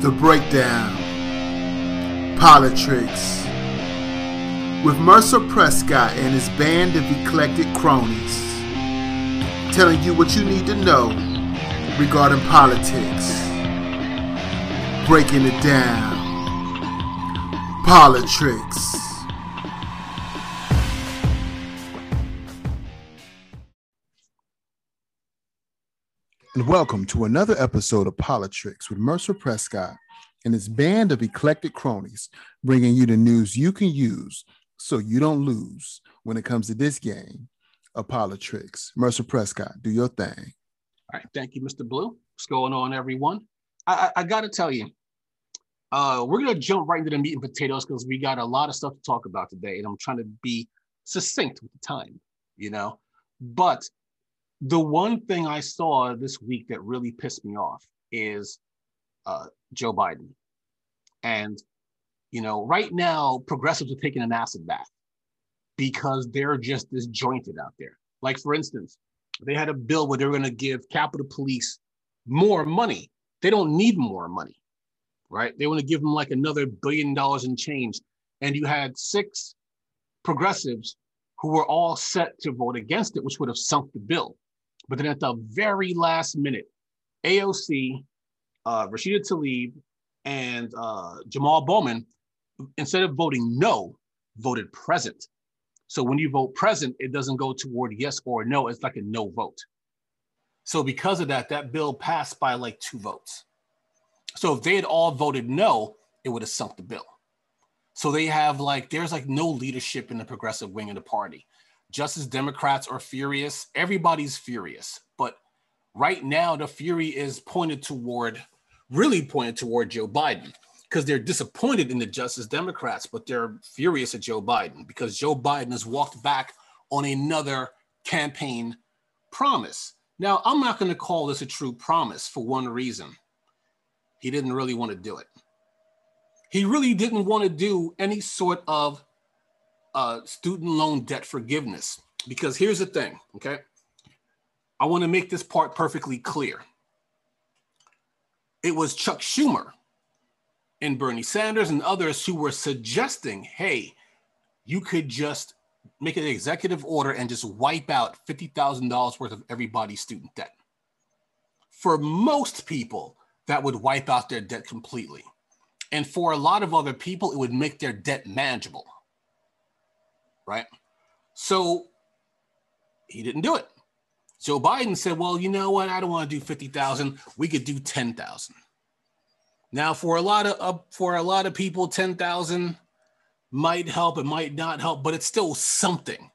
The Breakdown, Politricks, with Mercer Prescott and his band of eclectic cronies, telling you what you need to know regarding politics, breaking it down, Politricks. And welcome to another episode of Politricks with Mercer Prescott and his band of eclectic cronies, bringing you the news you can use so you don't lose when it comes to this game of Politricks. Mercer Prescott, do your thing. All right, thank you, Mr. Blue. What's going on, everyone? I, I, I got to tell you, uh, we're gonna jump right into the meat and potatoes because we got a lot of stuff to talk about today, and I'm trying to be succinct with the time, you know. But the one thing I saw this week that really pissed me off is uh, Joe Biden. And, you know, right now, progressives are taking an acid bath because they're just disjointed out there. Like, for instance, they had a bill where they were going to give Capitol Police more money. They don't need more money, right? They want to give them like another billion dollars in change. And you had six progressives who were all set to vote against it, which would have sunk the bill. But then at the very last minute, AOC, uh, Rashida Tlaib, and uh, Jamal Bowman, instead of voting no, voted present. So when you vote present, it doesn't go toward yes or no. It's like a no vote. So because of that, that bill passed by like two votes. So if they had all voted no, it would have sunk the bill. So they have like, there's like no leadership in the progressive wing of the party just as Democrats are furious, everybody's furious. But right now, the fury is pointed toward, really pointed toward Joe Biden because they're disappointed in the Justice Democrats, but they're furious at Joe Biden because Joe Biden has walked back on another campaign promise. Now, I'm not going to call this a true promise for one reason. He didn't really want to do it. He really didn't want to do any sort of uh, student loan debt forgiveness. Because here's the thing, okay? I want to make this part perfectly clear. It was Chuck Schumer and Bernie Sanders and others who were suggesting, hey, you could just make an executive order and just wipe out $50,000 worth of everybody's student debt. For most people, that would wipe out their debt completely. And for a lot of other people, it would make their debt manageable right? So he didn't do it. Joe Biden said, well, you know what? I don't want to do 50,000. We could do 10,000. Now, for a lot of uh, for a lot of people, 10,000 might help, it might not help, but it's still something.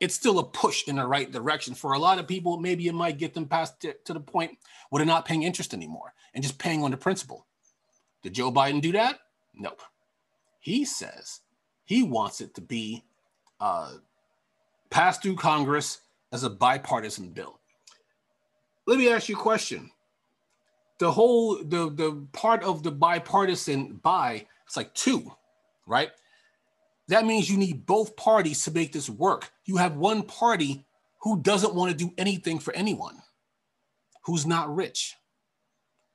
It's still a push in the right direction. For a lot of people, maybe it might get them past to, to the point where they're not paying interest anymore and just paying on the principal. Did Joe Biden do that? Nope. He says he wants it to be uh, passed through Congress as a bipartisan bill. Let me ask you a question. The whole the the part of the bipartisan by it's like two, right? That means you need both parties to make this work. You have one party who doesn't want to do anything for anyone, who's not rich.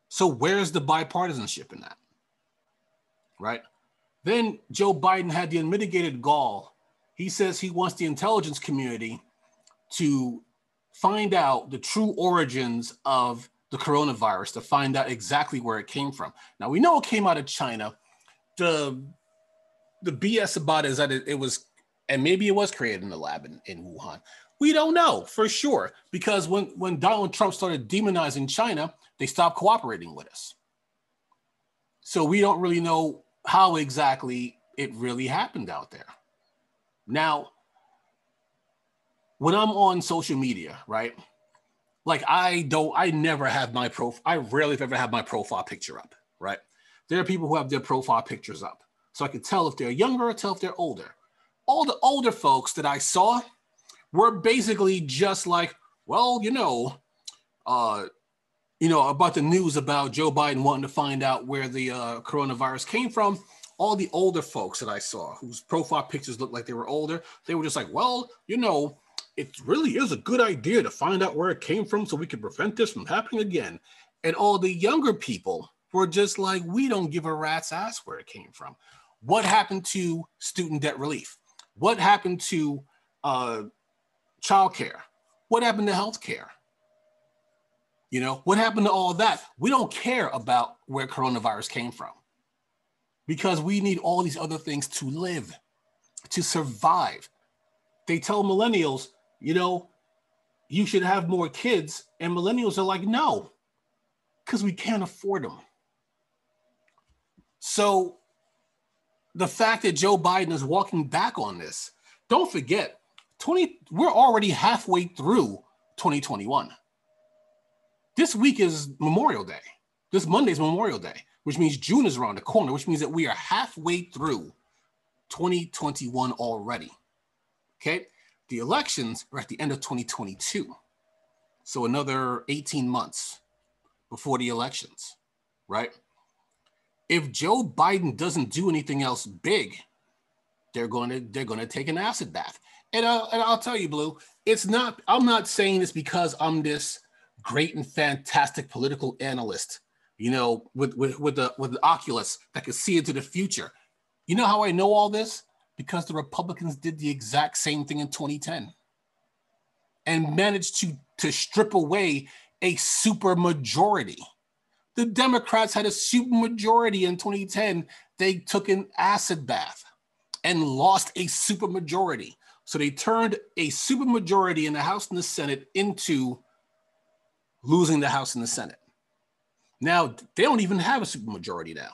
So where's the bipartisanship in that? Right? Then Joe Biden had the unmitigated gall he says he wants the intelligence community to find out the true origins of the coronavirus, to find out exactly where it came from. Now we know it came out of China. The the BS about it is that it, it was, and maybe it was created in the lab in, in Wuhan. We don't know for sure because when when Donald Trump started demonizing China, they stopped cooperating with us. So we don't really know how exactly it really happened out there. Now, when I'm on social media, right? Like I don't, I never have my profile. I rarely, if ever, have my profile picture up, right? There are people who have their profile pictures up, so I can tell if they're younger or tell if they're older. All the older folks that I saw were basically just like, well, you know, uh, you know about the news about Joe Biden wanting to find out where the uh, coronavirus came from all the older folks that I saw whose profile pictures looked like they were older, they were just like, well, you know, it really is a good idea to find out where it came from so we can prevent this from happening again. And all the younger people were just like, we don't give a rat's ass where it came from. What happened to student debt relief? What happened to uh, childcare? What happened to healthcare? You know, what happened to all that? We don't care about where coronavirus came from because we need all these other things to live, to survive. They tell millennials, you know, you should have more kids. And millennials are like, no, because we can't afford them. So the fact that Joe Biden is walking back on this, don't forget, 20, we're already halfway through 2021. This week is Memorial Day. This Monday is Memorial Day, which means June is around the corner, which means that we are halfway through 2021 already. Okay. The elections are at the end of 2022. So another 18 months before the elections, right? If Joe Biden doesn't do anything else big, they're going to they're going to take an acid bath. And, uh, and I'll tell you, Blue, it's not. I'm not saying this because I'm this great and fantastic political analyst, you know, with with with the with the Oculus that can see into the future. You know how I know all this? Because the Republicans did the exact same thing in 2010 and managed to to strip away a super majority. The Democrats had a super majority in 2010. They took an acid bath and lost a super majority. So they turned a super majority in the House and the Senate into losing the House and the Senate. Now they don't even have a supermajority now.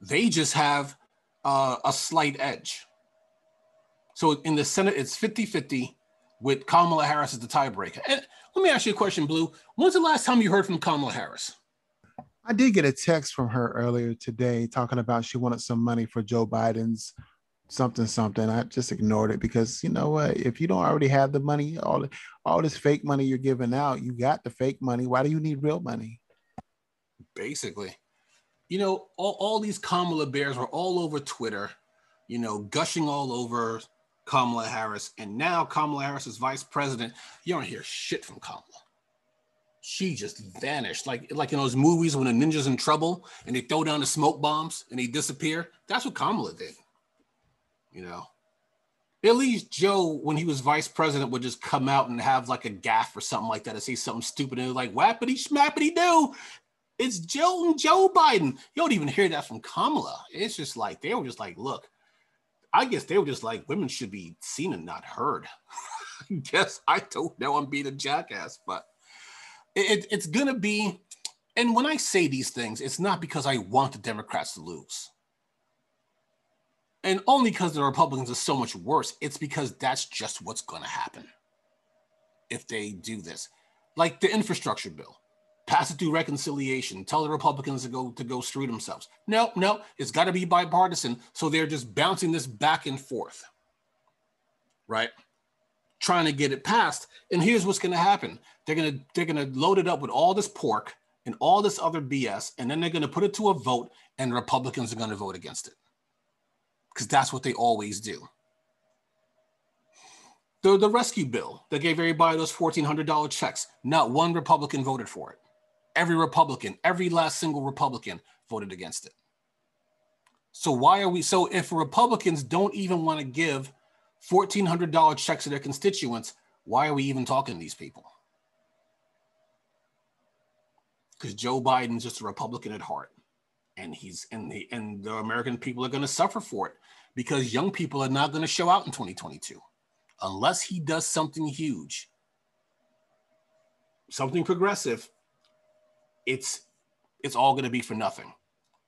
They just have uh, a slight edge. So in the Senate, it's 50 50 with Kamala Harris as the tiebreaker. And let me ask you a question, Blue. When's the last time you heard from Kamala Harris? I did get a text from her earlier today talking about she wanted some money for Joe Biden's something something. I just ignored it because you know what? If you don't already have the money, all all this fake money you're giving out, you got the fake money. Why do you need real money? Basically, you know, all, all these Kamala bears were all over Twitter, you know, gushing all over Kamala Harris. And now Kamala Harris is vice president. You don't hear shit from Kamala. She just vanished. Like, like in those movies when a ninja's in trouble and they throw down the smoke bombs and they disappear. That's what Kamala did. You know. At least Joe, when he was vice president, would just come out and have like a gaff or something like that and say something stupid and like whappity schmappity do. It's Joe and Joe Biden. You don't even hear that from Kamala. It's just like they were just like, look, I guess they were just like women should be seen and not heard. I guess I don't know. I'm being a jackass, but it, it's gonna be. And when I say these things, it's not because I want the Democrats to lose, and only because the Republicans are so much worse. It's because that's just what's gonna happen if they do this, like the infrastructure bill pass it through reconciliation, tell the Republicans to go to go screw themselves. No, no, it's got to be bipartisan. So they're just bouncing this back and forth, right? Trying to get it passed. And here's what's going to happen: they're gonna they're gonna load it up with all this pork and all this other BS, and then they're gonna put it to a vote, and Republicans are gonna vote against it because that's what they always do. The, the rescue bill that gave everybody those $1,400 checks, not one Republican voted for it every Republican, every last single Republican voted against it. So why are we so if Republicans don't even want to give $1400 checks to their constituents, why are we even talking to these people? Because Joe Biden's just a Republican at heart. And he's and the and the American people are going to suffer for it because young people are not going to show out in 2022 unless he does something huge, something progressive it's it's all going to be for nothing.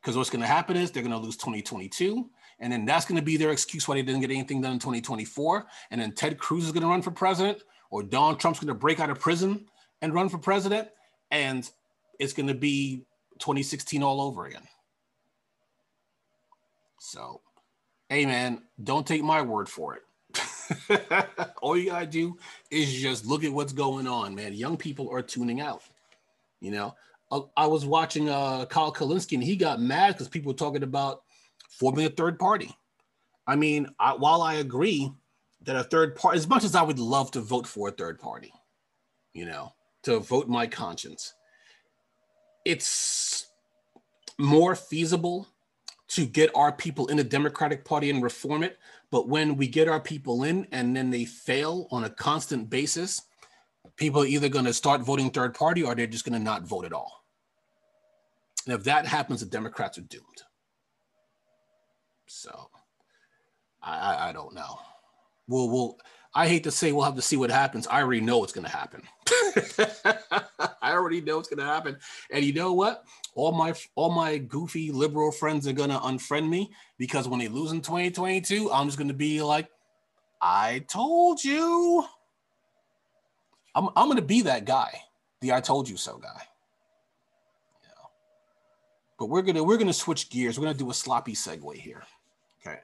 Because what's going to happen is they're going to lose 2022, and then that's going to be their excuse why they didn't get anything done in 2024. And then Ted Cruz is going to run for president, or Donald Trump's going to break out of prison and run for president, and it's going to be 2016 all over again. So, hey man, don't take my word for it. all you gotta do is just look at what's going on, man. Young people are tuning out. You know, I was watching uh, Kyle Kulinski and he got mad because people were talking about forming a third party. I mean, I, while I agree that a third party, as much as I would love to vote for a third party, you know, to vote my conscience, it's more feasible to get our people in the Democratic Party and reform it. But when we get our people in and then they fail on a constant basis, people are either going to start voting third party or they're just going to not vote at all. And if that happens, the Democrats are doomed. So I, I, I don't know. We'll, we'll, I hate to say we'll have to see what happens. I already know what's going to happen. I already know it's going to happen. And you know what? All my all my goofy liberal friends are going to unfriend me because when they lose in 2022, I'm just going to be like, I told you. I'm I'm going to be that guy, the I told you so guy. Know. But we're gonna we're gonna switch gears. We're gonna do a sloppy segue here. Okay.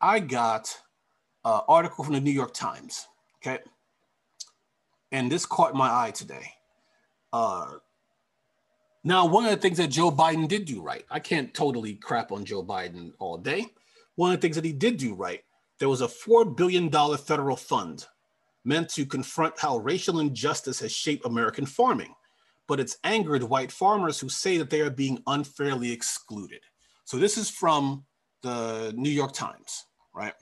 I got an article from the New York Times. Okay. And this caught my eye today. Uh, now, one of the things that Joe Biden did do right, I can't totally crap on Joe Biden all day. One of the things that he did do right, there was a $4 billion federal fund meant to confront how racial injustice has shaped American farming, but it's angered white farmers who say that they are being unfairly excluded. So, this is from the New York Times, right?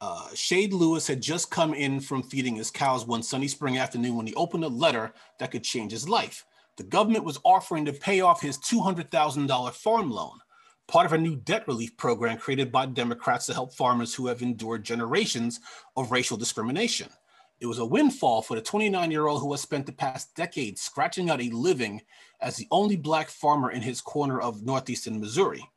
Uh, Shade Lewis had just come in from feeding his cows one sunny spring afternoon when he opened a letter that could change his life. The government was offering to pay off his $200,000 farm loan, part of a new debt relief program created by Democrats to help farmers who have endured generations of racial discrimination. It was a windfall for the 29 year old who has spent the past decade scratching out a living as the only Black farmer in his corner of Northeastern Missouri,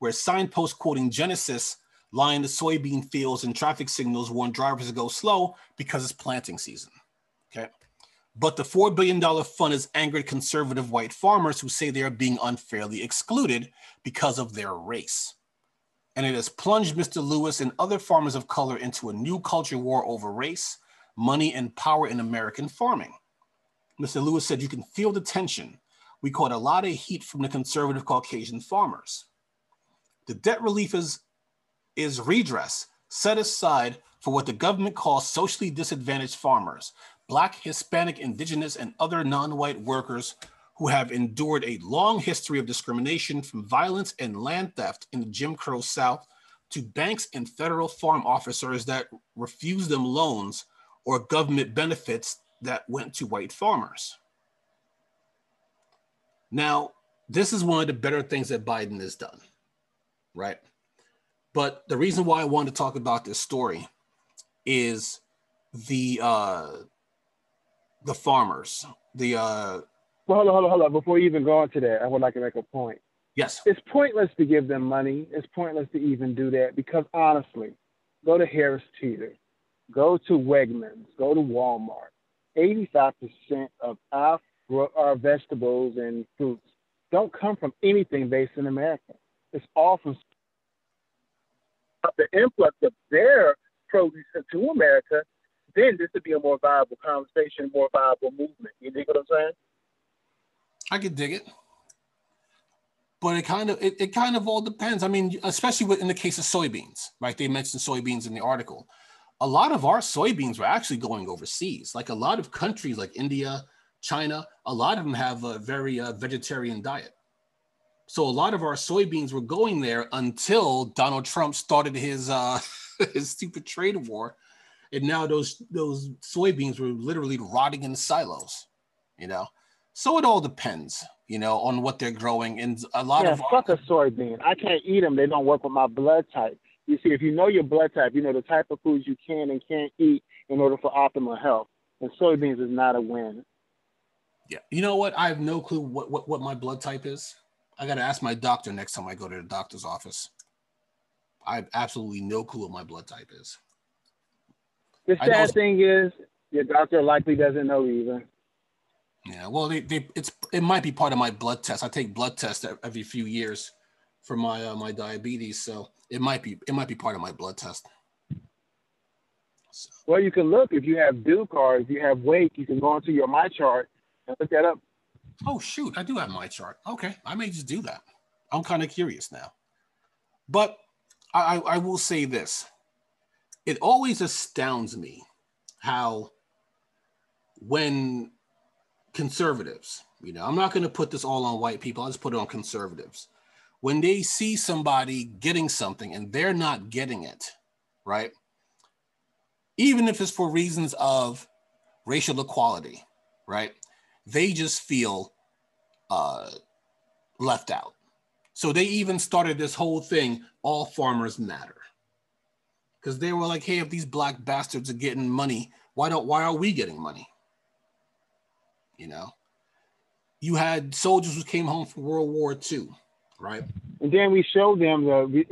where signposts quoting Genesis line the soybean fields and traffic signals warn drivers to go slow because it's planting season. Okay. But the $4 billion fund has angered conservative white farmers who say they are being unfairly excluded because of their race. And it has plunged Mr. Lewis and other farmers of color into a new culture war over race, money, and power in American farming. Mr. Lewis said, You can feel the tension. We caught a lot of heat from the conservative Caucasian farmers. The debt relief is is redress set aside for what the government calls socially disadvantaged farmers, Black, Hispanic, Indigenous, and other non white workers who have endured a long history of discrimination from violence and land theft in the Jim Crow South to banks and federal farm officers that refused them loans or government benefits that went to white farmers. Now, this is one of the better things that Biden has done, right? But the reason why I wanted to talk about this story is the uh the farmers, the uh well, hold on, hold on, hold on. Before you even go into that, I would like to make a point. Yes. It's pointless to give them money. It's pointless to even do that because honestly, go to Harris Teeter, go to Wegmans, go to Walmart. 85% of our, our vegetables and fruits don't come from anything based in America. It's all from the influx of their produce into America, then this would be a more viable conversation, more viable movement. You dig what I'm saying? I could dig it. But it kind of it, it kind of all depends. I mean, especially with, in the case of soybeans, right? They mentioned soybeans in the article. A lot of our soybeans were actually going overseas. Like a lot of countries like India, China, a lot of them have a very uh, vegetarian diet. So a lot of our soybeans were going there until Donald Trump started his uh, his stupid trade war, and now those those soybeans were literally rotting in silos. You know, so it all depends, you know, on what they're growing. And a lot yeah, of fuck a soybean. I can't eat them. They don't work with my blood type. You see, if you know your blood type, you know the type of foods you can and can't eat in order for optimal health. And soybeans is not a win. Yeah, you know what? I have no clue what what, what my blood type is. I got to ask my doctor next time I go to the doctor's office. I have absolutely no clue what my blood type is. The sad thing is, your doctor likely doesn't know either. Yeah, well, they, they, it's it might be part of my blood test. I take blood tests every few years for my uh, my diabetes, so it might be it might be part of my blood test. So. Well, you can look if you have Duke cards, you have weight, you can go into your MyChart and look that up. Oh shoot, I do have my chart. Okay, I may just do that. I'm kind of curious now. But I, I will say this. It always astounds me how when conservatives, You know, I'm not going to put this all on white people. I'll just put it on conservatives. When they see somebody getting something and they're not getting it, right? Even if it's for reasons of racial equality, right? They just feel uh, left out. So they even started this whole thing, all farmers matter. Because they were like, hey, if these black bastards are getting money, why don't why are we getting money? You know? You had soldiers who came home from World War II, right? And then we showed them the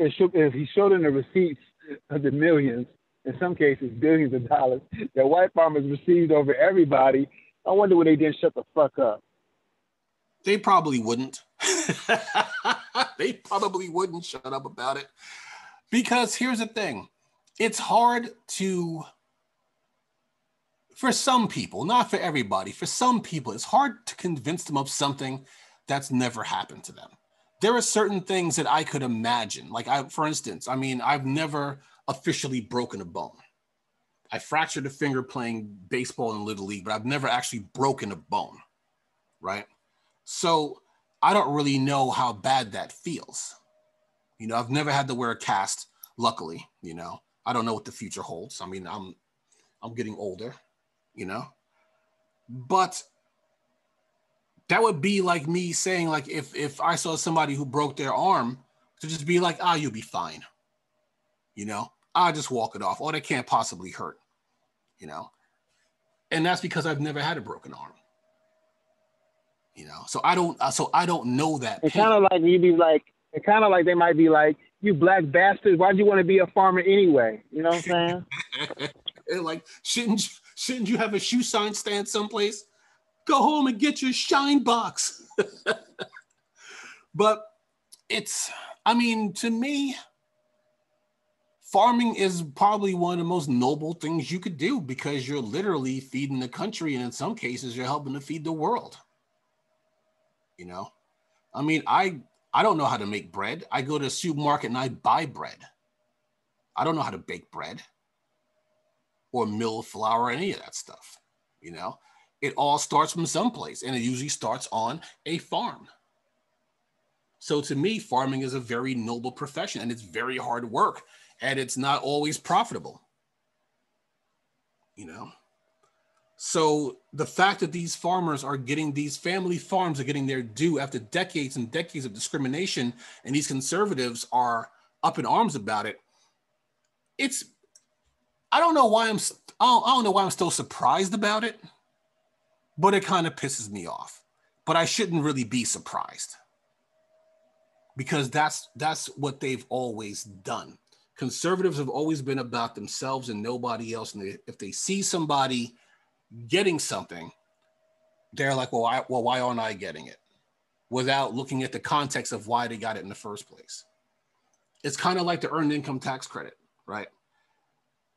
he showed them the receipts of the millions, in some cases billions of dollars that white farmers received over everybody. I wonder why they didn't shut the fuck up. They probably wouldn't. they probably wouldn't shut up about it. Because here's the thing it's hard to, for some people, not for everybody, for some people, it's hard to convince them of something that's never happened to them. There are certain things that I could imagine. Like, I, for instance, I mean, I've never officially broken a bone. I fractured a finger playing baseball in Little League, but I've never actually broken a bone, right? So I don't really know how bad that feels. You know, I've never had to wear a cast, luckily, you know. I don't know what the future holds. I mean, I'm I'm getting older, you know. But that would be like me saying like if if I saw somebody who broke their arm to just be like, "Ah, oh, you'll be fine." You know? I'll just walk it off. Oh, they can't possibly hurt, you know. And that's because I've never had a broken arm you know. So I don't, uh, so I don't know that. It's kind of like you'd be like, it kind of like they might be like, you black bastard, why'd you want to be a farmer anyway? You know what I'm saying? like, shouldn't you, shouldn't you have a shoe sign stand someplace? Go home and get your shine box. but it's, I mean, to me, farming is probably one of the most noble things you could do because you're literally feeding the country and in some cases you're helping to feed the world you know? I mean i i don't know how to make bread. I go to the supermarket and i buy bread. I don't know how to bake bread or mill flour or any of that stuff you know? It all starts from someplace and it usually starts on a farm. So to me farming is a very noble profession and it's very hard work and it's not always profitable you know so the fact that these farmers are getting these family farms are getting their due after decades and decades of discrimination, and these conservatives are up in arms about it. It's I don't know why I'm I don't, I don't know why I'm still surprised about it, but it kind of pisses me off. But I shouldn't really be surprised because that's that's what they've always done. Conservatives have always been about themselves and nobody else. And if they see somebody getting something, they're like, well, why, well, why aren't I getting it? Without looking at the context of why they got it in the first place. It's kind of like the earned income tax credit, right?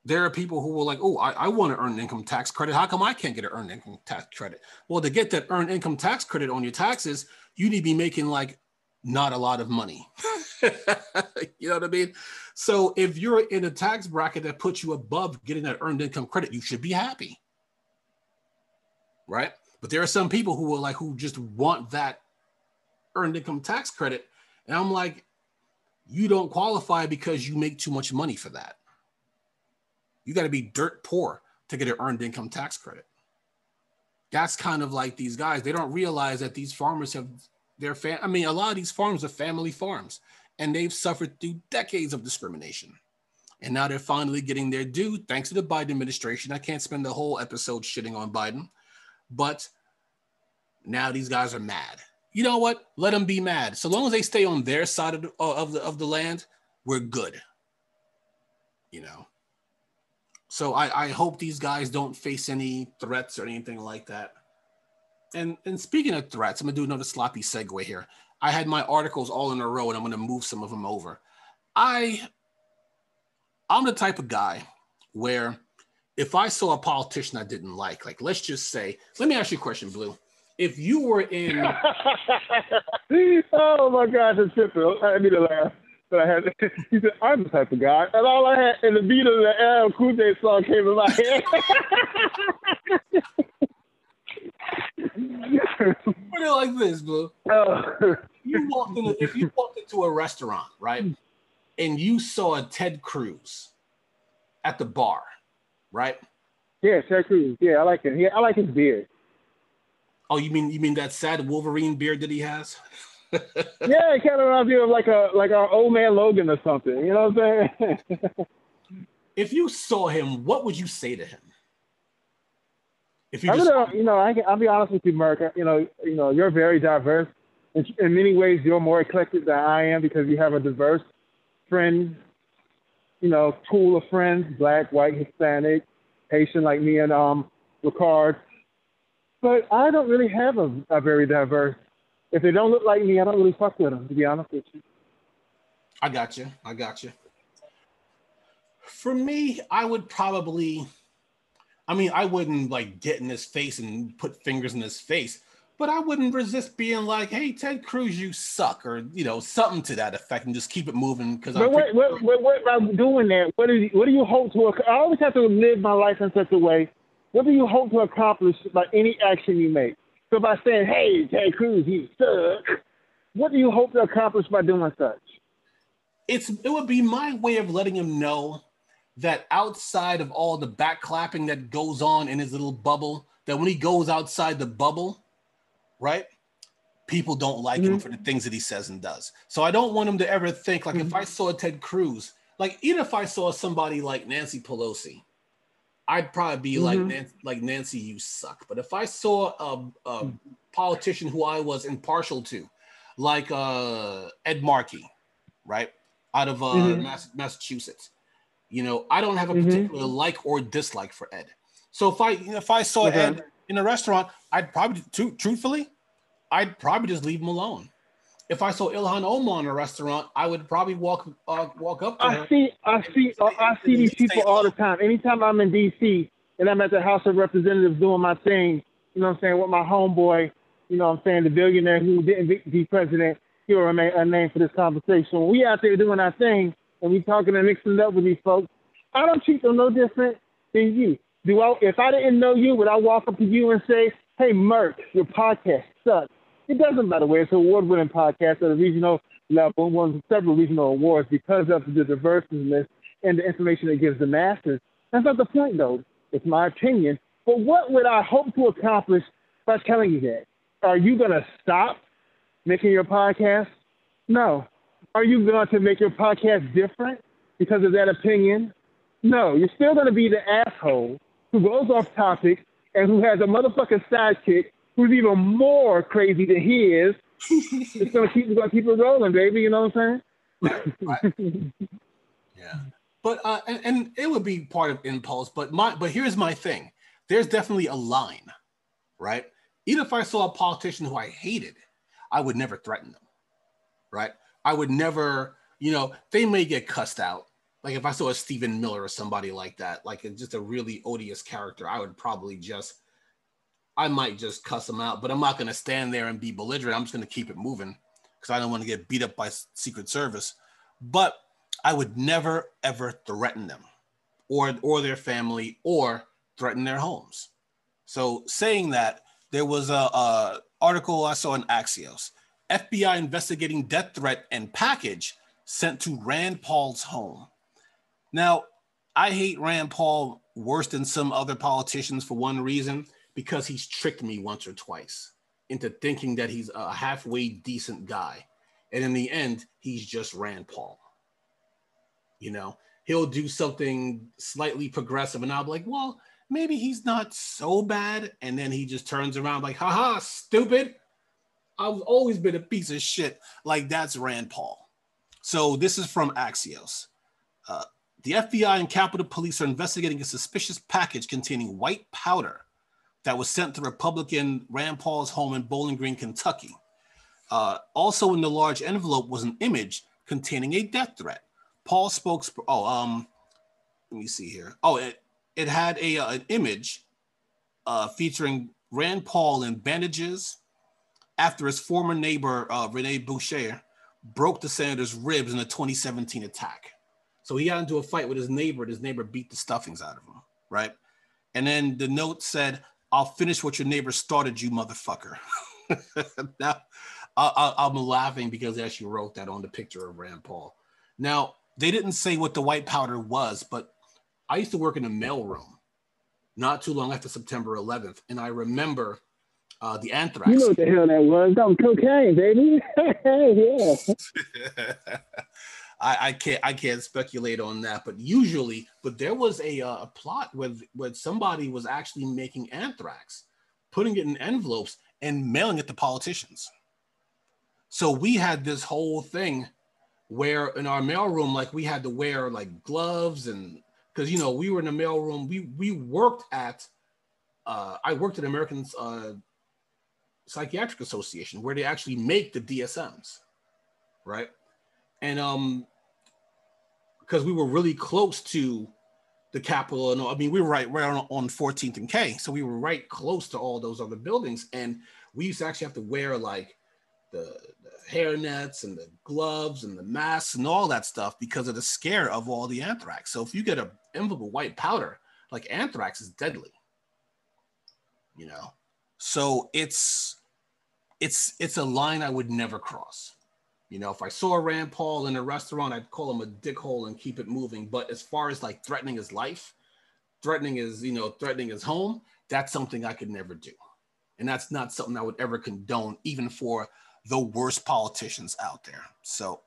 There are people who will like, oh, I, I want to earn an income tax credit. How come I can't get an earned income tax credit? Well, to get that earned income tax credit on your taxes, you need to be making like not a lot of money. you know what I mean? So if you're in a tax bracket that puts you above getting that earned income credit, you should be happy right? But there are some people who are like who just want that earned income tax credit, and I'm like, you don't qualify because you make too much money for that. You got to be dirt poor to get an earned income tax credit. That's kind of like these guys. They don't realize that these farmers have their fam. I mean, a lot of these farms are family farms, and they've suffered through decades of discrimination. And now they're finally getting their due thanks to the Biden administration. I can't spend the whole episode shitting on Biden, but now these guys are mad. You know what? Let them be mad. So long as they stay on their side of the, uh, of the, of the land, we're good. You know. So I, I hope these guys don't face any threats or anything like that. And and speaking of threats, I'm gonna do another sloppy segue here. I had my articles all in a row, and I'm gonna move some of them over. I I'm the type of guy where if I saw a politician I didn't like, like let's just say, let me ask you a question, Blue. If you were in, oh my gosh, it's. I need to laugh. But I had, he said, I'm the type of guy, and all I had, and the beat of the LL Cool J song came in my head. Put it like this, bro. Oh. You walked in, if you walked into a restaurant, right, and you saw a Ted Cruz at the bar, right? yeah, Ted Cruz. Yeah, I like him. Yeah, I like his beard. Oh, you mean you mean that sad Wolverine beard that he has? Yeah, it kind of reminds me of like a like our old man Logan or something. You know what I'm saying? if you saw him, what would you say to him? If you I'm just gonna, you know, I I'll be honest with you, Merk. You know, you know, you're very diverse. In, in many ways, you're more eclectic than I am because you have a diverse friend, you know, pool of friends: black, white, Hispanic, Haitian, like me and um Ricard. But I don't really have a, a very diverse. If they don't look like me, I don't really fuck with them. To be honest with you. I got you. I got you. For me, I would probably, I mean, I wouldn't like get in his face and put fingers in his face, but I wouldn't resist being like, "Hey, Ted Cruz, you suck," or you know, something to that effect, and just keep it moving. Because But what, what, what, what by doing that, what do you, what do you hope to? I always have to live my life in such a way. What do you hope to accomplish by any action you make? So by saying, "Hey, Ted Cruz, you suck," what do you hope to accomplish by doing such? it's it would be my way of letting him know that outside of all the back clapping that goes on in his little bubble, that when he goes outside the bubble, right? People don't like him Mhm. for the things that he says and does. So I don't want him to ever think like if I saw Ted Cruz, like even if I saw somebody like Nancy Pelosi, I'd probably be like Mhm. Nancy, like Nancy, you suck. But if I saw a, a politician who I was impartial to, like uh, Ed Markey, right, out of uh, Mhm. Mass- Massachusetts, you know, I don't have a Mhm. particular like or dislike for Ed. So if I if I saw. Ed in a restaurant, I'd probably, tru- truthfully, I'd probably just leave him alone. If I saw Ilhan Omar in a restaurant, I would probably walk uh, walk up to I see, I see, uh, I see these people all the time. Anytime I'm in D.C. and I'm at the House of Representatives doing my thing, you know what I'm saying, with my homeboy, you know what I'm saying, the billionaire who didn't be, be president, he'll remain unnamed for this conversation. When we out there doing our thing and we talking and mixing it up with these folks, I don't treat them no different than you. Do I? If I didn't know you, would I walk up to you and say, "Hey, Merck, your podcast sucks"? It doesn't matter where it's an award-winning podcast at a regional level, won several regional awards because of the diverseness and the information it gives the masses. That's not the point, though. It's my opinion. But what would I hope to accomplish by telling you that? Are you going to stop making your podcast? No. Are you going to make your podcast different because of that opinion? No. You're still going to be the asshole who goes off topic and who has a motherfucking sidekick who's even more crazy than he is. it's gonna keep, it's gonna keep it rolling, baby. You know what I'm saying? Yeah. But uh, and, and it would be part of impulse. But my but here's my thing. There's definitely a line, right? Even if I saw a politician who I hated, I would never threaten them, right? I would never, you know, they may get cussed out. Like if I saw a Stephen Miller or somebody like that, like just a really odious character, I would probably just, I might just cuss them out. But I'm not going to stand there and be belligerent. I'm just going to keep it moving because I don't want to get beat up by Secret Service. But I would never ever threaten them or or their family or threaten their homes. So saying that, there was a, a article I saw in Axios. FBI investigating death threat and package sent to Rand Paul's home. Now, I hate Rand Paul worse than some other politicians for one reason because he's tricked me once or twice into thinking that he's a halfway decent guy. And in the end, he's just Rand Paul. You know, he'll do something slightly progressive, and I'll be like, well, maybe he's not so bad. And then he just turns around like, haha, stupid. I've always been a piece of shit. Like that's Rand Paul. So this is from Axios. Uh, the FBI and Capitol Police are investigating a suspicious package containing white powder that was sent to Republican Rand Paul's home in Bowling Green, Kentucky. Uh, also in the large envelope was an image containing a death threat. Paul spoke. Oh, um, let me see here. Oh, it it had a uh, an image uh, featuring Rand Paul in bandages after his former neighbor uh, Rene Boucher broke the senator's ribs in a 2017 attack. So he got into a fight with his neighbor, and his neighbor beat the stuffings out of him, right? And then the note said, I'll finish what your neighbor started, you motherfucker. now, I, am laughing because they actually wrote that on the picture of Rand Paul. Now, they didn't say what the white powder was, but I used to work in a mailroom not too long after September 11th, and I remember uh, the anthrax. You know what the hell that was? That was cocaine, baby. yeah. I, I, can't I can't speculate on that, but usually, but there was a, uh, a plot where where somebody was actually making anthrax, putting it in envelopes and mailing it to politicians. So we had this whole thing where in our mailroom, like we had to wear like gloves and because you know we were in the mailroom, we we worked at uh, I worked at American uh, Psychiatric Association where they actually make the DSMs, right? And um, because we were really close to the Capitol, and I mean we were right right on, on 14th and K, so we were right close to all those other buildings, and we used to actually have to wear like the, the hair nets and the gloves and the masks and all that stuff because of the scare of all the anthrax. So if you get a of white powder, like anthrax is deadly. You know, so it's it's it's a line I would never cross. You know, if I saw Rand Paul in a restaurant, I'd call him a dickhole and keep it moving. But as far as like threatening his life, threatening his, you know, threatening his home, that's something I could never do. And that's not something I would ever condone, even for the worst politicians out there. So,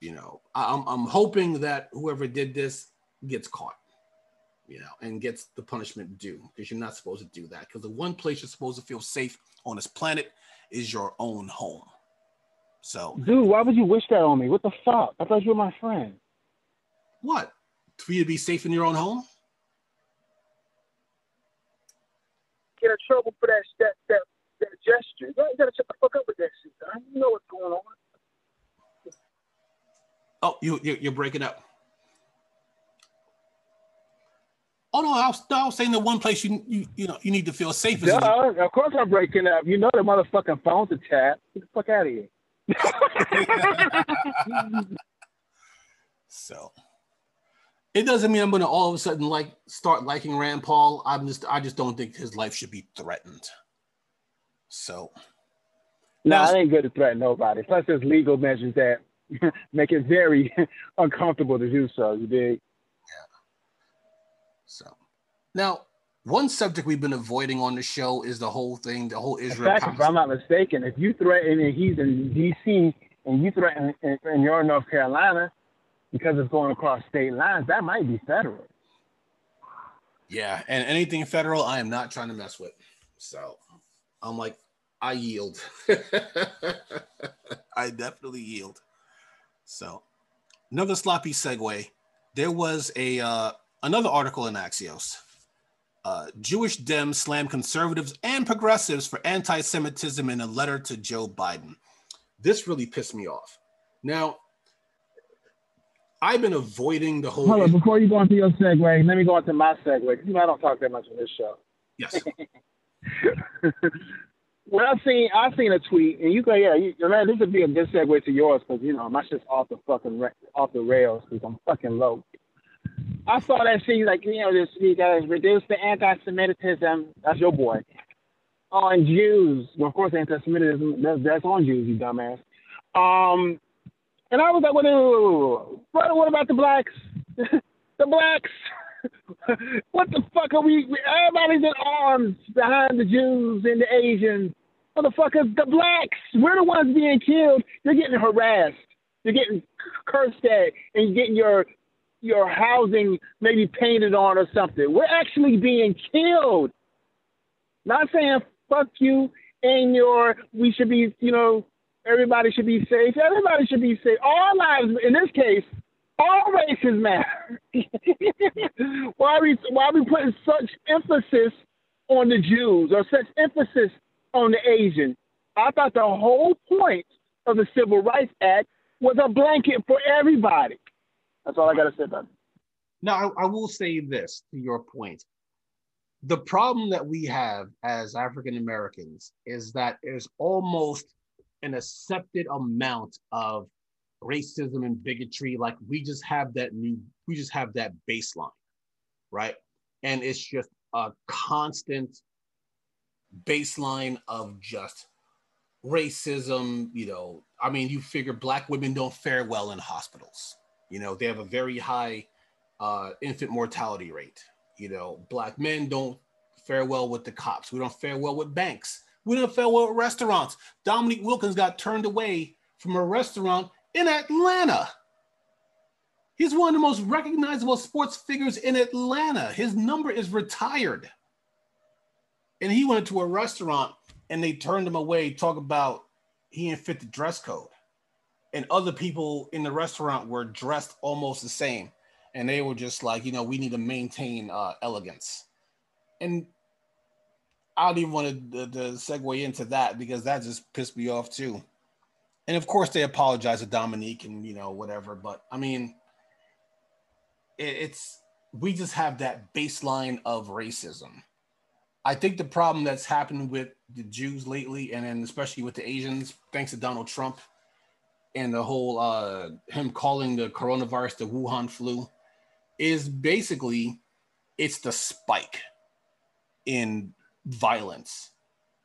you know, I'm, I'm hoping that whoever did this gets caught, you know, and gets the punishment due because you're not supposed to do that. Because the one place you're supposed to feel safe on this planet is your own home. So, dude, why would you wish that on me? What the fuck? I thought you were my friend. What? For you to be safe in your own home? Get in trouble for that that that that gesture. You gotta shut the fuck up with that shit. Man. You know what's going on. Oh, you you're breaking up. Oh no, I was, no, I was saying the one place you you you know you need to feel safe is. Duh, of course I'm breaking up. You know the motherfucking phone's a tap. Get the fuck out of here. so it doesn't mean I'm gonna all of a sudden like start liking Rand Paul. I'm just I just don't think his life should be threatened. So no, nah, it ain't good to threaten nobody. Plus, there's legal measures that make it very uncomfortable to do so. You dig? So now, one subject we've been avoiding on the show is the whole thing, the whole Israel. In fact, if I'm not mistaken, if you threaten and he's in D.C. and you threaten and you're in North Carolina because it's going across state lines, that might be federal. Yeah, and anything federal, I am not trying to mess with. So I'm like, I yield. I definitely yield. So, another sloppy segue. There was a uh, another article in Axios. Uh, Jewish Dems slam conservatives and progressives for anti-Semitism in a letter to Joe Biden. This really pissed me off. Now, I've been avoiding the whole. Hold on, before you go into your segue, let me go into my segue. You know, I don't talk that much on this show. Yes. well, I've seen I've seen a tweet, and you go, yeah, you, man, this would be a good segue to yours because you know my shit's off the fucking off the rails because I'm fucking low. I saw that shit like you know this you guys reduce the anti-Semitism. That's your boy on Jews. Well, of course, anti-Semitism that's, that's on Jews, you dumbass. Um, and I was like, what? What, what about the blacks? the blacks. what the fuck are we? Everybody's in arms behind the Jews and the Asians. Motherfuckers, the blacks. We're the ones being killed. You're getting harassed. You're getting cursed at, and you're getting your your housing maybe painted on or something. We're actually being killed. Not saying fuck you and your we should be, you know, everybody should be safe. Everybody should be safe. All lives in this case all races matter. why are we why are we putting such emphasis on the Jews or such emphasis on the Asian? I thought the whole point of the Civil Rights Act was a blanket for everybody. That's all I got to say about it. Now, I, I will say this to your point. The problem that we have as African Americans is that there's almost an accepted amount of racism and bigotry like we just have that new we just have that baseline right and it's just a constant baseline of just racism. You know, I mean, you figure black women don't fare well in hospitals. You know, they have a very high uh, infant mortality rate. You know, black men don't fare well with the cops. We don't fare well with banks. We don't fare well with restaurants. Dominique Wilkins got turned away from a restaurant in Atlanta. He's one of the most recognizable sports figures in Atlanta. His number is retired. And he went to a restaurant and they turned him away, talk about he didn't fit the dress code. And other people in the restaurant were dressed almost the same. And they were just like, you know, we need to maintain uh, elegance. And I don't even want to, to segue into that because that just pissed me off too. And of course, they apologize to Dominique and, you know, whatever. But I mean, it's we just have that baseline of racism. I think the problem that's happened with the Jews lately, and then especially with the Asians, thanks to Donald Trump and the whole uh, him calling the coronavirus the Wuhan flu, is basically it's the spike in violence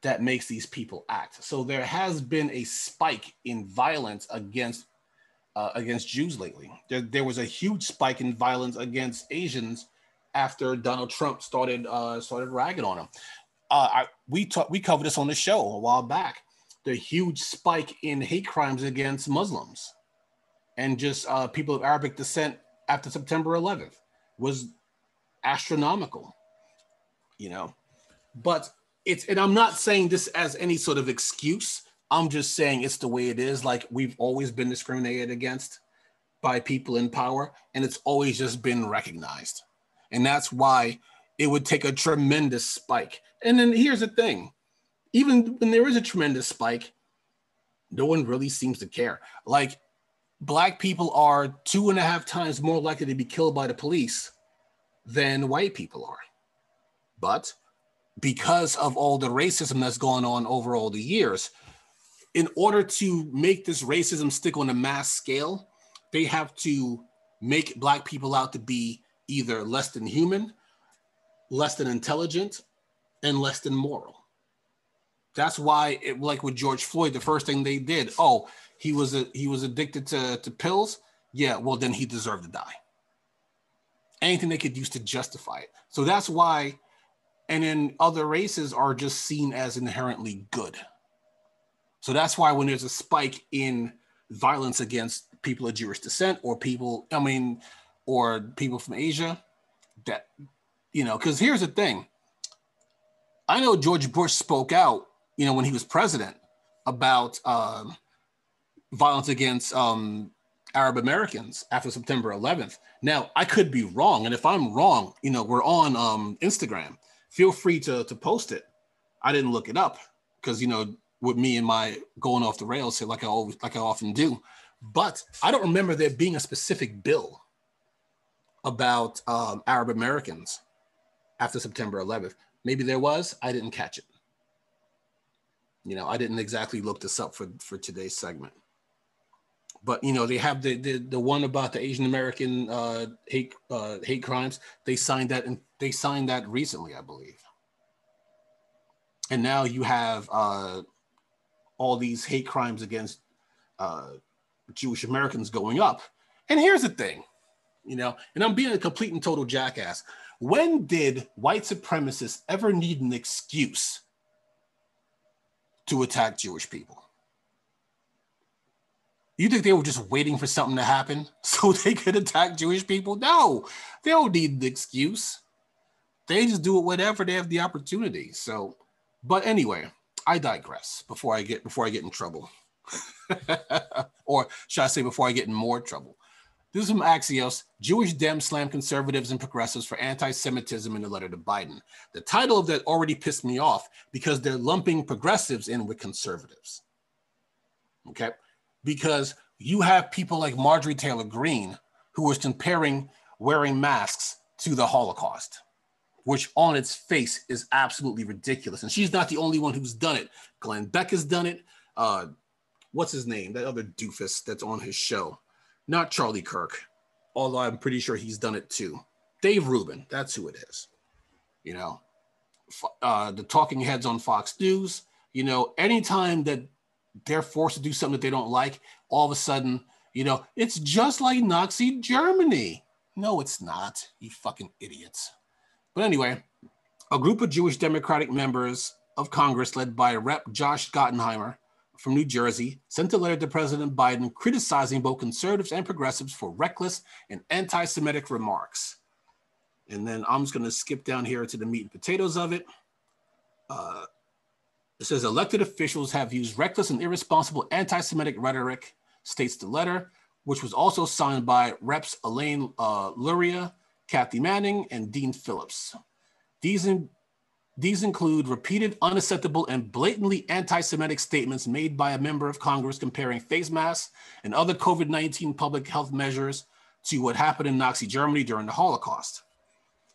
that makes these people act. So there has been a spike in violence against uh, against Jews lately. There, there was a huge spike in violence against Asians after Donald Trump started uh, started ragging on them. Uh, I, we talked we covered this on the show a while back. The huge spike in hate crimes against Muslims and just uh, people of Arabic descent after September 11th was astronomical. You know, but it's and I'm not saying this as any sort of excuse I'm just saying it's the way it is. Like we've always been discriminated against by people in power, and it's always just been recognized. And that's why it would take a tremendous spike. And then here's the thing even when there is a tremendous spike, no one really seems to care. Like, black people are two and a half times more likely to be killed by the police than white people are. But because of all the racism that's gone on over all the years, in order to make this racism stick on a mass scale, they have to make black people out to be either less than human, less than intelligent, and less than moral. That's why, it, like with George Floyd, the first thing they did, oh, he was a, he was addicted to, to pills. Yeah, well then he deserved to die. Anything they could use to justify it. So that's why, and then other races are just seen as inherently good. So that's why when there's a spike in violence against people of Jewish descent or people, I mean, or people from Asia, that, you know, because here's the thing. I know George Bush spoke out, you know, when he was president about uh, violence against um, Arab Americans after September 11th. Now, I could be wrong. And if I'm wrong, you know, we're on um, Instagram. Feel free to, to post it. I didn't look it up because, you know, with me and my going off the rails here, like I always, like I often do. But I don't remember there being a specific bill about um, Arab Americans after September 11th. Maybe there was. I didn't catch it. You know, I didn't exactly look this up for for today's segment. But you know, they have the the, the one about the Asian American uh, hate uh, hate crimes. They signed that and they signed that recently, I believe. And now you have uh, all these hate crimes against uh, Jewish Americans going up. And here's the thing, you know, and I'm being a complete and total jackass. When did white supremacists ever need an excuse to attack Jewish people? You think they were just waiting for something to happen so they could attack Jewish people? No, they don't need an excuse. They just do it whenever they have the opportunity. So, but anyway, I digress before I get before I get in trouble. or should I say before I get in more trouble? This is from Axios. Jewish Dems slam conservatives and progressives for anti-Semitism in a letter to Biden. The title of that already pissed me off because they're lumping progressives in with conservatives. Okay. Because you have people like Marjorie Taylor Greene who was comparing wearing masks to the Holocaust which on its face is absolutely ridiculous. And she's not the only one who's done it. Glenn Beck has done it. Uh, what's his name? That other doofus that's on his show. Not Charlie Kirk, although I'm pretty sure he's done it too. Dave Rubin, that's who it is. You know, uh, the talking heads on Fox News. You know, anytime that they're forced to do something that they don't like, all of a sudden, you know, it's just like Nazi Germany. No, it's not. You fucking idiots. But anyway, a group of Jewish Democratic members of Congress, led by Rep. Josh Gottheimer from New Jersey, sent a letter to President Biden criticizing both conservatives and progressives for reckless and anti Semitic remarks. And then I'm just going to skip down here to the meat and potatoes of it. Uh, it says elected officials have used reckless and irresponsible anti Semitic rhetoric, states the letter, which was also signed by Reps Elaine uh, Luria, Kathy Manning, and Dean Phillips. These, in, these include repeated, unacceptable, and blatantly anti Semitic statements made by a member of Congress comparing face masks and other COVID 19 public health measures to what happened in Nazi Germany during the Holocaust.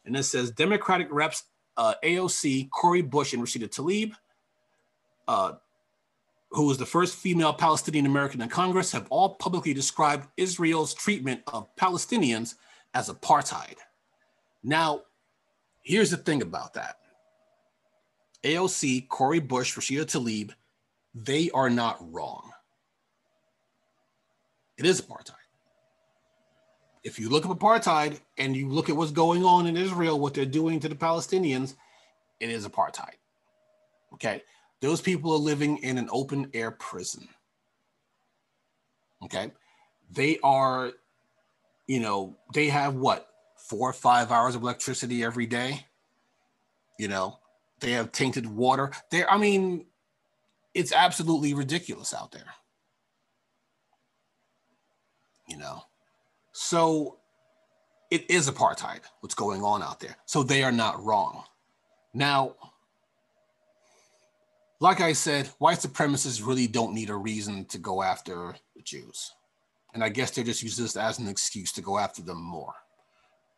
And it says Democratic reps uh, AOC, Cori Bush, and Rashida Tlaib, uh, who was the first female Palestinian American in Congress, have all publicly described Israel's treatment of Palestinians as apartheid. Now, here's the thing about that AOC, Cori Bush, Rashida Tlaib, they are not wrong. It is apartheid if you look up apartheid and you look at what's going on in Israel, what they're doing to the Palestinians, it is apartheid. Okay. Those people are living in an open air prison. Okay. They are, you know, they have what, four or five hours of electricity every day? You know, they have tainted water. There, I mean, it's absolutely ridiculous out there. You know, so it is apartheid, what's going on out there. So they are not wrong. Now, like I said, white supremacists really don't need a reason to go after the Jews. And I guess they're just using this as an excuse to go after them more.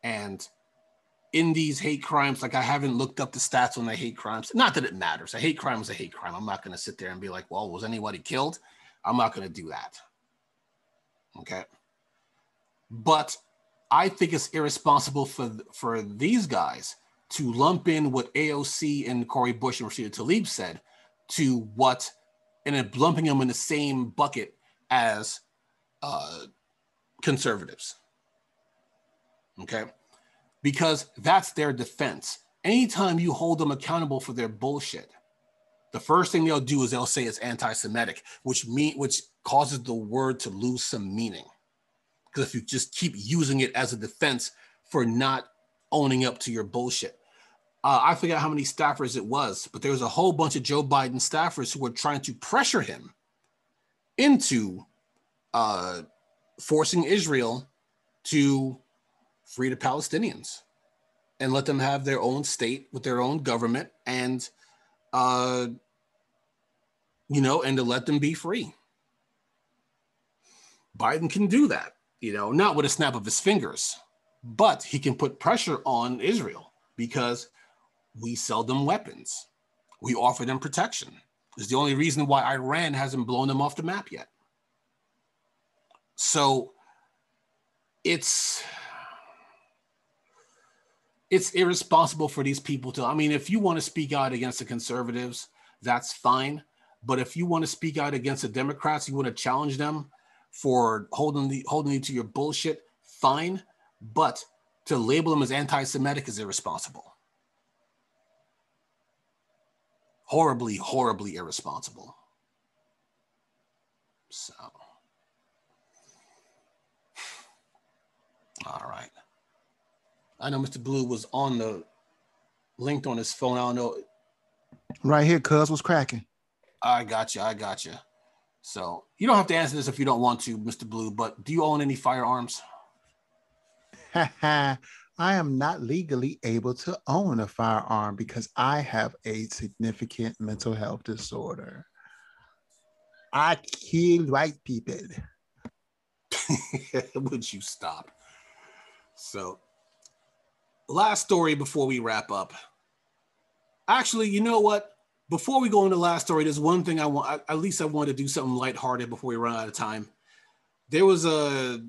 And in these hate crimes, like I haven't looked up the stats on the hate crimes. Not that it matters. A hate crime is a hate crime. I'm not going to sit there and be like, well, was anybody killed? I'm not going to do that. Okay. But I think it's irresponsible for for these guys to lump in what AOC and Cori Bush and Rashida Tlaib said to what, and then lumping them in the same bucket as uh, conservatives. Okay, because that's their defense. Anytime you hold them accountable for their bullshit, the first thing they'll do is they'll say it's anti-Semitic, which mean which causes the word to lose some meaning. Because if you just keep using it as a defense for not owning up to your bullshit. Uh, I forget how many staffers it was, but there was a whole bunch of Joe Biden staffers who were trying to pressure him into uh, forcing Israel to free the Palestinians and let them have their own state with their own government and, uh, you know, and to let them be free. Biden can do that you know, not with a snap of his fingers, but he can put pressure on Israel because we sell them weapons. We offer them protection. It's the only reason why Iran hasn't blown them off the map yet. So it's it's irresponsible for these people to i mean if you want to speak out against the conservatives that's fine but if you want to speak out against the democrats you want to challenge them for holding the holding you to your bullshit, fine. But to label them as anti-Semitic is irresponsible. Horribly, horribly irresponsible. So, all right. I know Mr. Blue was on the linked on his phone. I don't know. Right here, cuz was cracking. I got you. I got you. So you don't have to answer this if you don't want to, Mr. Blue, but do you own any firearms? I am not legally able to own a firearm because I have a significant mental health disorder. I kill white people. Would you stop? So, last story before we wrap up. Actually, you know what? before we go into the last story, there's one thing I want. At least I want to do something lighthearted before we run out of time. There was a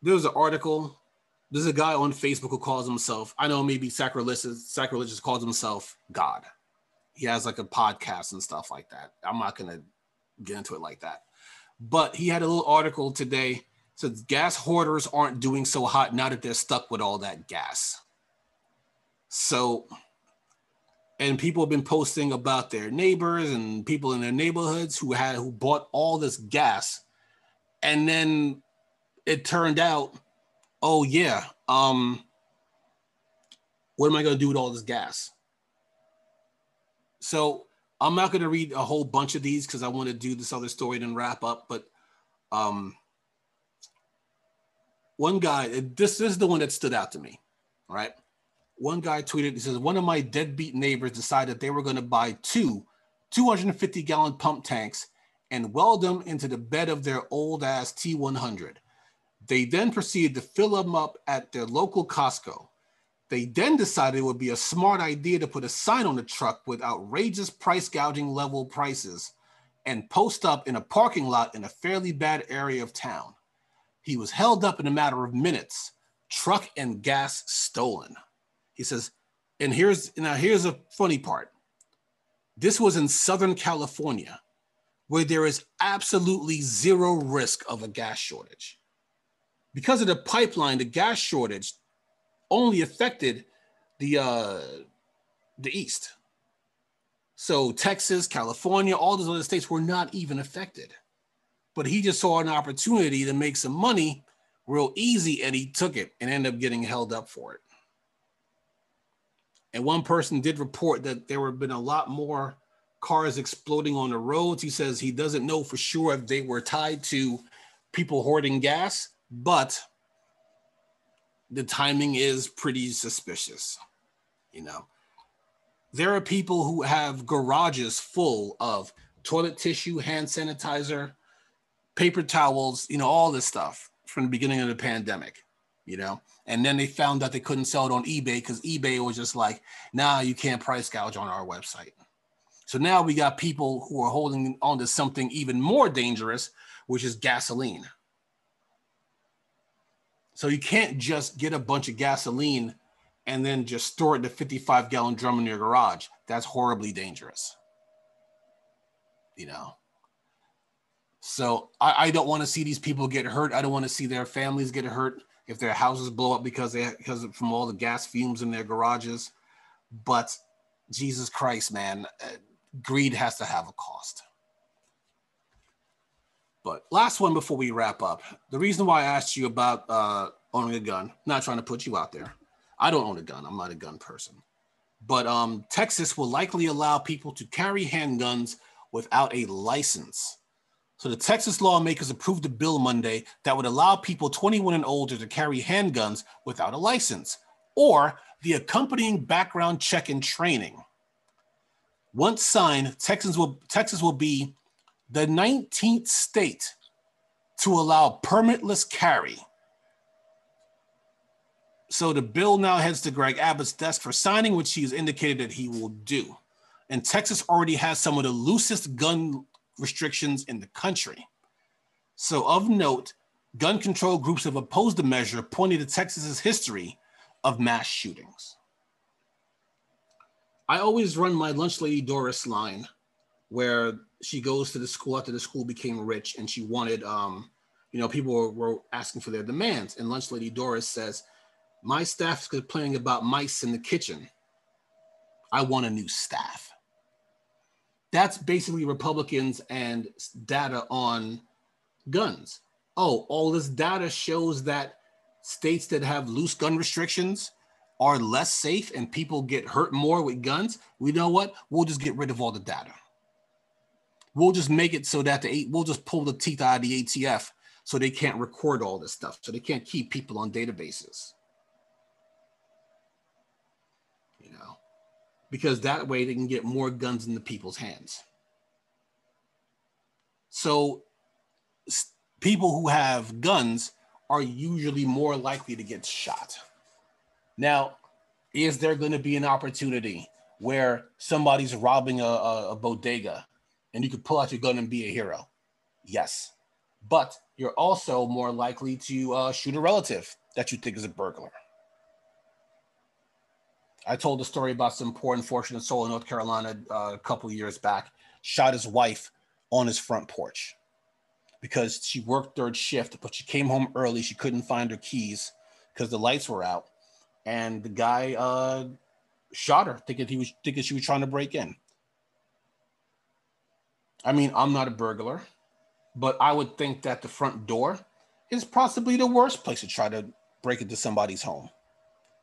there was an article there's a guy on Facebook who calls himself, I know maybe sacrilegious, sacrilegious calls himself God. He has like a podcast and stuff like that. I'm not gonna get into it like that. But he had a little article today says gas hoarders aren't doing so hot now that they're stuck with all that gas. So, and people have been posting about their neighbors and people in their neighborhoods who had who bought all this gas, and then it turned out, oh yeah, um, what am I going to do with all this gas? So I'm not going to read a whole bunch of these because I want to do this other story and wrap up. But um, one guy, this, this is the one that stood out to me, right? One guy tweeted, he says, one of my deadbeat neighbors decided they were going to buy two 250 gallon pump tanks and weld them into the bed of their old ass T100. They then proceeded to fill them up at their local Costco. They then decided it would be a smart idea to put a sign on the truck with outrageous price gouging level prices and post up in a parking lot in a fairly bad area of town. He was held up in a matter of minutes, truck and gas stolen. He says, and here's now here's a funny part. This was in Southern California, where there is absolutely zero risk of a gas shortage. Because of the pipeline, the gas shortage only affected the uh, the East. So Texas, California, all those other states were not even affected. But he just saw an opportunity to make some money real easy and he took it and ended up getting held up for it. And one person did report that there have been a lot more cars exploding on the roads. He says he doesn't know for sure if they were tied to people hoarding gas, but the timing is pretty suspicious. You know, there are people who have garages full of toilet tissue, hand sanitizer, paper towels, you know, all this stuff from the beginning of the pandemic, you know. And then they found that they couldn't sell it on eBay because eBay was just like, nah, you can't price gouge on our website. So now we got people who are holding on to something even more dangerous, which is gasoline. So you can't just get a bunch of gasoline and then just store it in a 55 gallon drum in your garage. That's horribly dangerous. You know? So I, I don't want to see these people get hurt. I don't want to see their families get hurt if their houses blow up because they because from all the gas fumes in their garages. But Jesus Christ, man, uh, greed has to have a cost. But last one before we wrap up. The reason why I asked you about uh, owning a gun, not trying to put you out there. I don't own a gun. I'm not a gun person. But um, Texas will likely allow people to carry handguns without a license. So the Texas lawmakers approved a bill Monday that would allow people 21 and older to carry handguns without a license or the accompanying background check and training. Once signed, Texans will Texas will be the 19th state to allow permitless carry. So the bill now heads to Greg Abbott's desk for signing, which he has indicated that he will do. And Texas already has some of the loosest gun restrictions in the country. So, of note, gun control groups have opposed the measure, pointing to Texas's history of mass shootings. I always run my lunch lady Doris line where she goes to the school after the school became rich and she wanted um, you know people were, asking for their demands and lunch lady doris says my staff is complaining about mice in the kitchen i want a new staff that's basically republicans and data on guns. Oh all this data shows that states that have loose gun restrictions are less safe and people get hurt more with guns. We know what? We'll just get rid of all the data. We'll just make it so that the we'll just pull the teeth out of the ATF so they can't record all this stuff, so they can't keep people on databases. You know, because that way they can get more guns in the people's hands. So people who have guns are usually more likely to get shot. Now, is there going to be an opportunity where somebody's robbing a, a, a bodega and you could pull out your gun and be a hero. Yes, but you're also more likely to uh, shoot a relative that you think is a burglar. I told a story about some poor unfortunate soul in North Carolina uh, a couple years back, shot his wife on his front porch because she worked third shift, but she came home early. She couldn't find her keys because the lights were out. And the guy uh, shot her, thinking he was thinking she was trying to break in. I mean, I'm not a burglar, but I would think that the front door is possibly the worst place to try to break into somebody's home.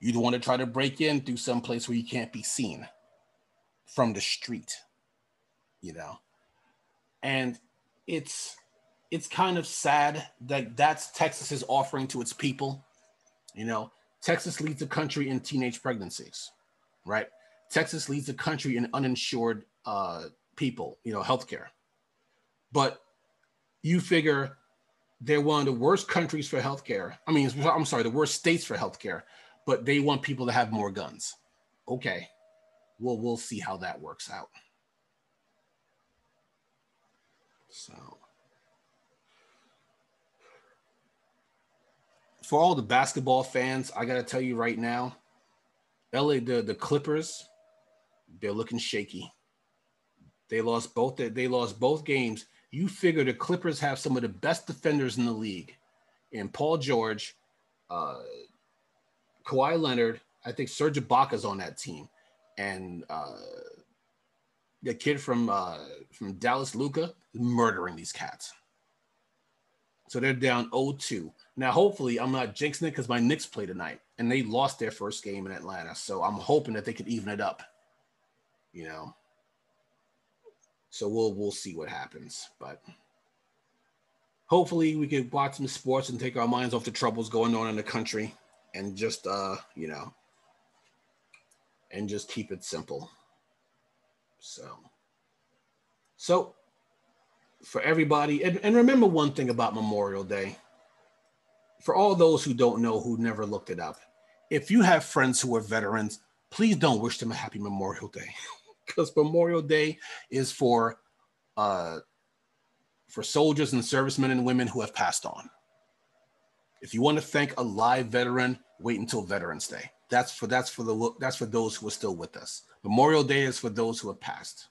You'd want to try to break in through some place where you can't be seen from the street, you know. And it's it's kind of sad that that's Texas's offering to its people. You know, Texas leads the country in teenage pregnancies, right? Texas leads the country in uninsured uh, people, you know, healthcare. But you figure they're one of the worst countries for healthcare. I mean, I'm sorry, the worst states for healthcare, but they want people to have more guns. Okay, well, we'll see how that works out. So, for all the basketball fans, I gotta tell you right now, LA, the, the Clippers, they're looking shaky. They lost both. They lost both games. You figure the Clippers have some of the best defenders in the league, and Paul George, uh, Kawhi Leonard. I think Serge Ibaka's on that team, and uh, the kid from uh, from Dallas, Luka, murdering these cats. So they're down 0-2. Now, hopefully, I'm not jinxing it because my Knicks play tonight, and they lost their first game in Atlanta. So I'm hoping that they could even it up. You know, so we'll we'll see what happens. But hopefully we can watch some sports and take our minds off the troubles going on in the country and just uh, you know, and just keep it simple. So so for everybody, and, and remember one thing about Memorial Day. For all those who don't know, who never looked it up, if you have friends who are veterans, please don't wish them a happy Memorial Day. because Memorial Day is for uh, for soldiers and servicemen and women who have passed on. If you want to thank a live veteran, wait until Veterans Day. That's for that's for the that's for those who are still with us. Memorial Day is for those who have passed.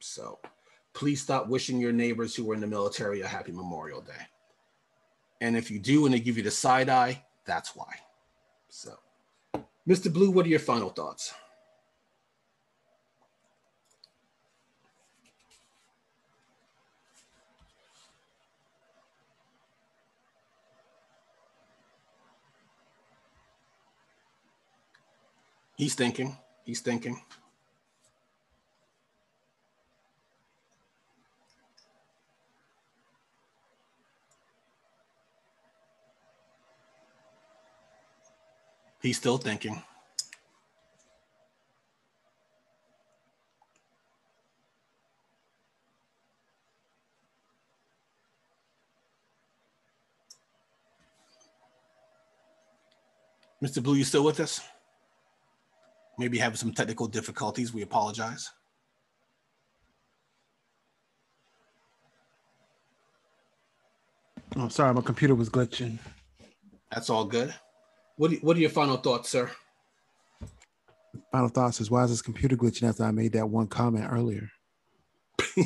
So please stop wishing your neighbors who were in the military a happy Memorial Day. And if you do and they give you the side eye, that's why. So, Mr. Blue, what are your final thoughts? He's thinking. He's thinking. He's still thinking. Mr. Blue, you still with us? Maybe having some technical difficulties. We apologize. Oh, I'm oh, sorry, my computer was glitching. That's all good. What, what are your final thoughts, sir? Final thoughts is why is this computer glitching after I made that one comment earlier?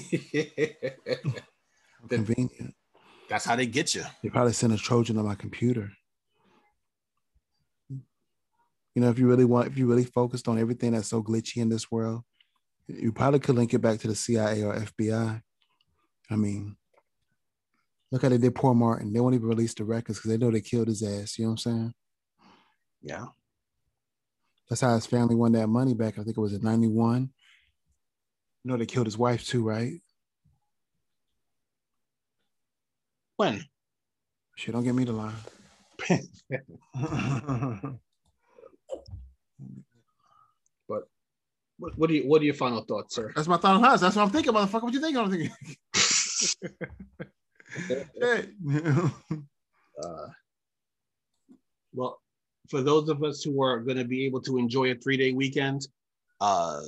convenient. That's how they get you. They probably sent a Trojan on my computer. You know, if you really want, if you really focused on everything that's so glitchy in this world, you probably could link it back to the CIA or FBI. I mean, look how they did poor Martin. They won't even release the records because they know they killed his ass. You know what I'm saying? Yeah. That's how his family won that money back. I think it was in 91. You know, they killed his wife too, right? When? Shit, don't get me to lie. But what, what are you, what are your final thoughts, sir? That's my final thoughts. That's what I'm thinking, motherfucker. What you think I'm thinking? uh, well, for those of us who are going to be able to enjoy a three day weekend, uh,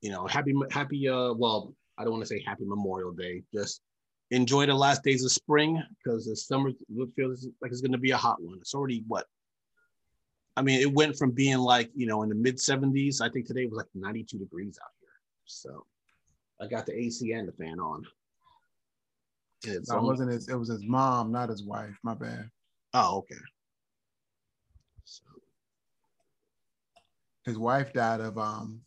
you know, happy, happy, uh, well, I don't want to say happy Memorial Day, just enjoy the last days of spring because the summer feels like it's going to be a hot one. It's already what? I mean, it went from being like, you know, in the mid 70s. I think today it was like 92 degrees out here. So I got the AC and the fan on. It wasn't his, it was his mom, not his wife. My bad. Oh, okay. So. His wife died of um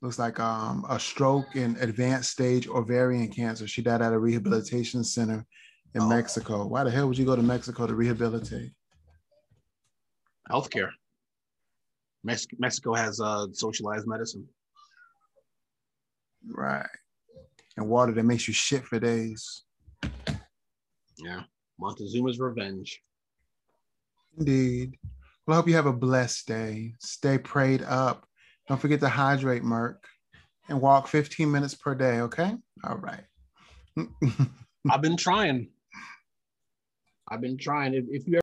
looks like um, a stroke and advanced stage ovarian cancer. She died at a rehabilitation center in oh. Mexico. Why the hell would you go to Mexico to rehabilitate? Healthcare. Mex- Mexico has uh, socialized medicine. Right. And water that makes you shit for days. Yeah. Montezuma's revenge. Indeed. Well, I hope you have a blessed day. Stay prayed up don't forget to hydrate, Merc, and walk 15 minutes per day. Okay. All right. I've been trying. I've been trying. If, if you ever.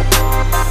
Bye.